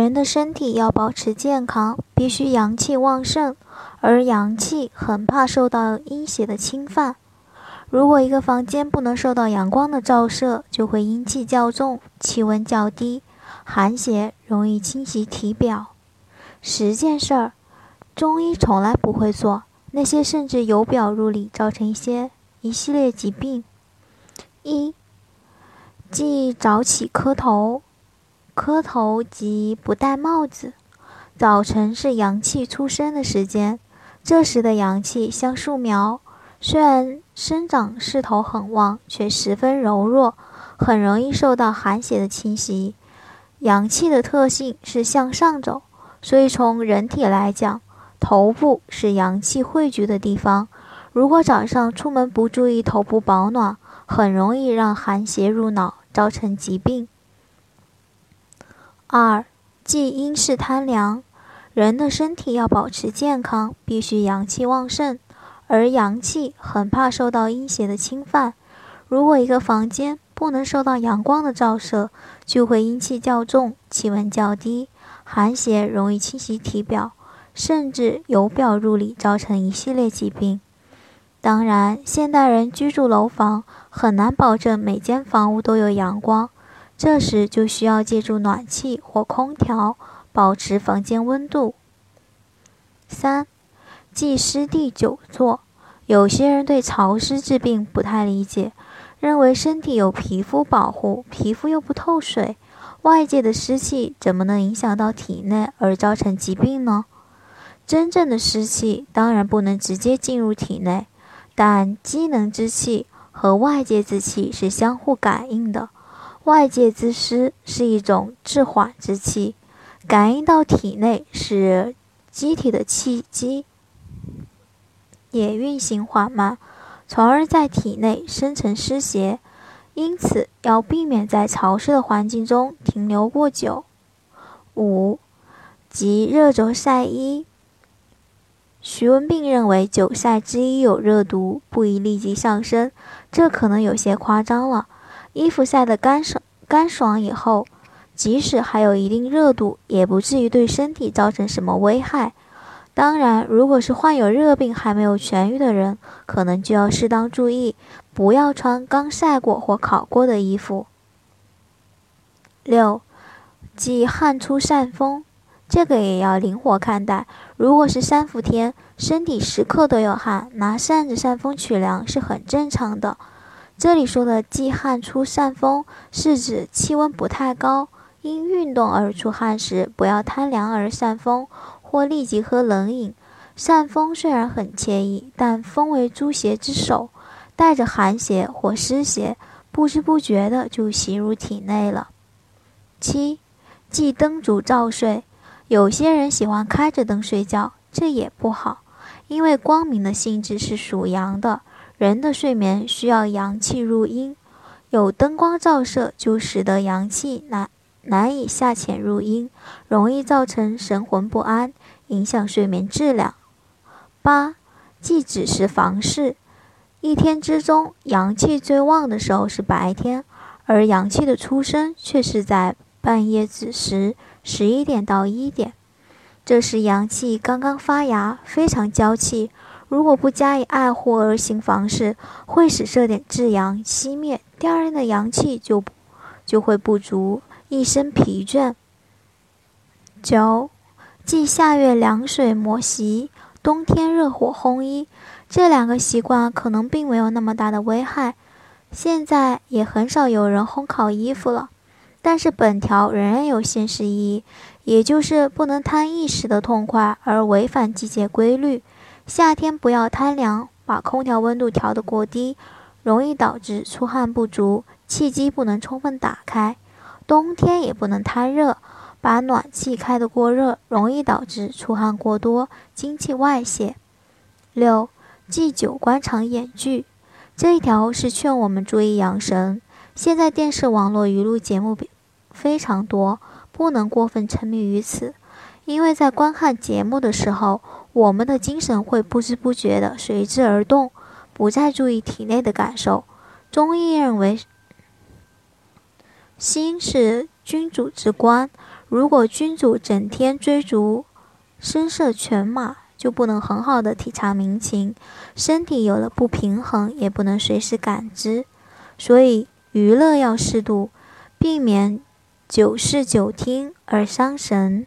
人的身体要保持健康，必须阳气旺盛，而阳气很怕受到阴邪的侵犯。如果一个房间不能受到阳光的照射，就会阴气较重，气温较低，寒邪容易侵袭体表。十件事儿，中医从来不会做，那些甚至由表入里，造成一些一系列疾病。一，忌早起磕头。磕头即不戴帽子。早晨是阳气出生的时间，这时的阳气像树苗，虽然生长势头很旺，却十分柔弱，很容易受到寒邪的侵袭。阳气的特性是向上走，所以从人体来讲，头部是阳气汇聚的地方。如果早上出门不注意头部保暖，很容易让寒邪入脑，造成疾病。二，忌阴湿贪凉。人的身体要保持健康，必须阳气旺盛，而阳气很怕受到阴邪的侵犯。如果一个房间不能受到阳光的照射，就会阴气较重，气温较低，寒邪容易侵袭体表，甚至由表入里，造成一系列疾病。当然，现代人居住楼房，很难保证每间房屋都有阳光。这时就需要借助暖气或空调保持房间温度。三，忌湿地久坐。有些人对潮湿治病不太理解，认为身体有皮肤保护，皮肤又不透水，外界的湿气怎么能影响到体内而造成疾病呢？真正的湿气当然不能直接进入体内，但机能之气和外界之气是相互感应的。外界之湿是一种滞缓之气，感应到体内，使机体的气机也运行缓慢，从而在体内生成湿邪。因此，要避免在潮湿的环境中停留过久。五，即热轴晒衣。徐文斌认为，久晒之衣有热毒，不宜立即上身，这可能有些夸张了。衣服晒得干爽干爽以后，即使还有一定热度，也不至于对身体造成什么危害。当然，如果是患有热病还没有痊愈的人，可能就要适当注意，不要穿刚晒过或烤过的衣服。六，忌汗出扇风，这个也要灵活看待。如果是三伏天，身体时刻都有汗，拿扇子扇风取凉是很正常的。这里说的忌汗出扇风，是指气温不太高，因运动而出汗时，不要贪凉而扇风，或立即喝冷饮。扇风虽然很惬意，但风为诸邪之首，带着寒邪或湿邪，不知不觉的就袭入体内了。七，忌灯烛照睡。有些人喜欢开着灯睡觉，这也不好，因为光明的性质是属阳的。人的睡眠需要阳气入阴，有灯光照射就使得阳气难难以下潜入阴，容易造成神魂不安，影响睡眠质量。八，忌子时房事。一天之中，阳气最旺的时候是白天，而阳气的出生却是在半夜子时，十一点到一点，这时阳气刚刚发芽，非常娇气。如果不加以爱护而行房事，会使这点至阳熄灭，第二天的阳气就就会不足，一身疲倦。九，忌夏月凉水磨席，冬天热火烘衣，这两个习惯可能并没有那么大的危害。现在也很少有人烘烤衣服了，但是本条仍然有现实意义，也就是不能贪一时的痛快而违反季节规律。夏天不要贪凉，把空调温度调得过低，容易导致出汗不足，气机不能充分打开。冬天也不能贪热，把暖气开得过热，容易导致出汗过多、精气外泄。六、忌酒观场演剧，这一条是劝我们注意养神。现在电视、网络娱乐节目非常多，不能过分沉迷于此，因为在观看节目的时候，我们的精神会不知不觉地随之而动，不再注意体内的感受。中医认为，心是君主之官，如果君主整天追逐声色犬马，就不能很好的体察民情，身体有了不平衡，也不能随时感知，所以。娱乐要适度，避免久视久听而伤神。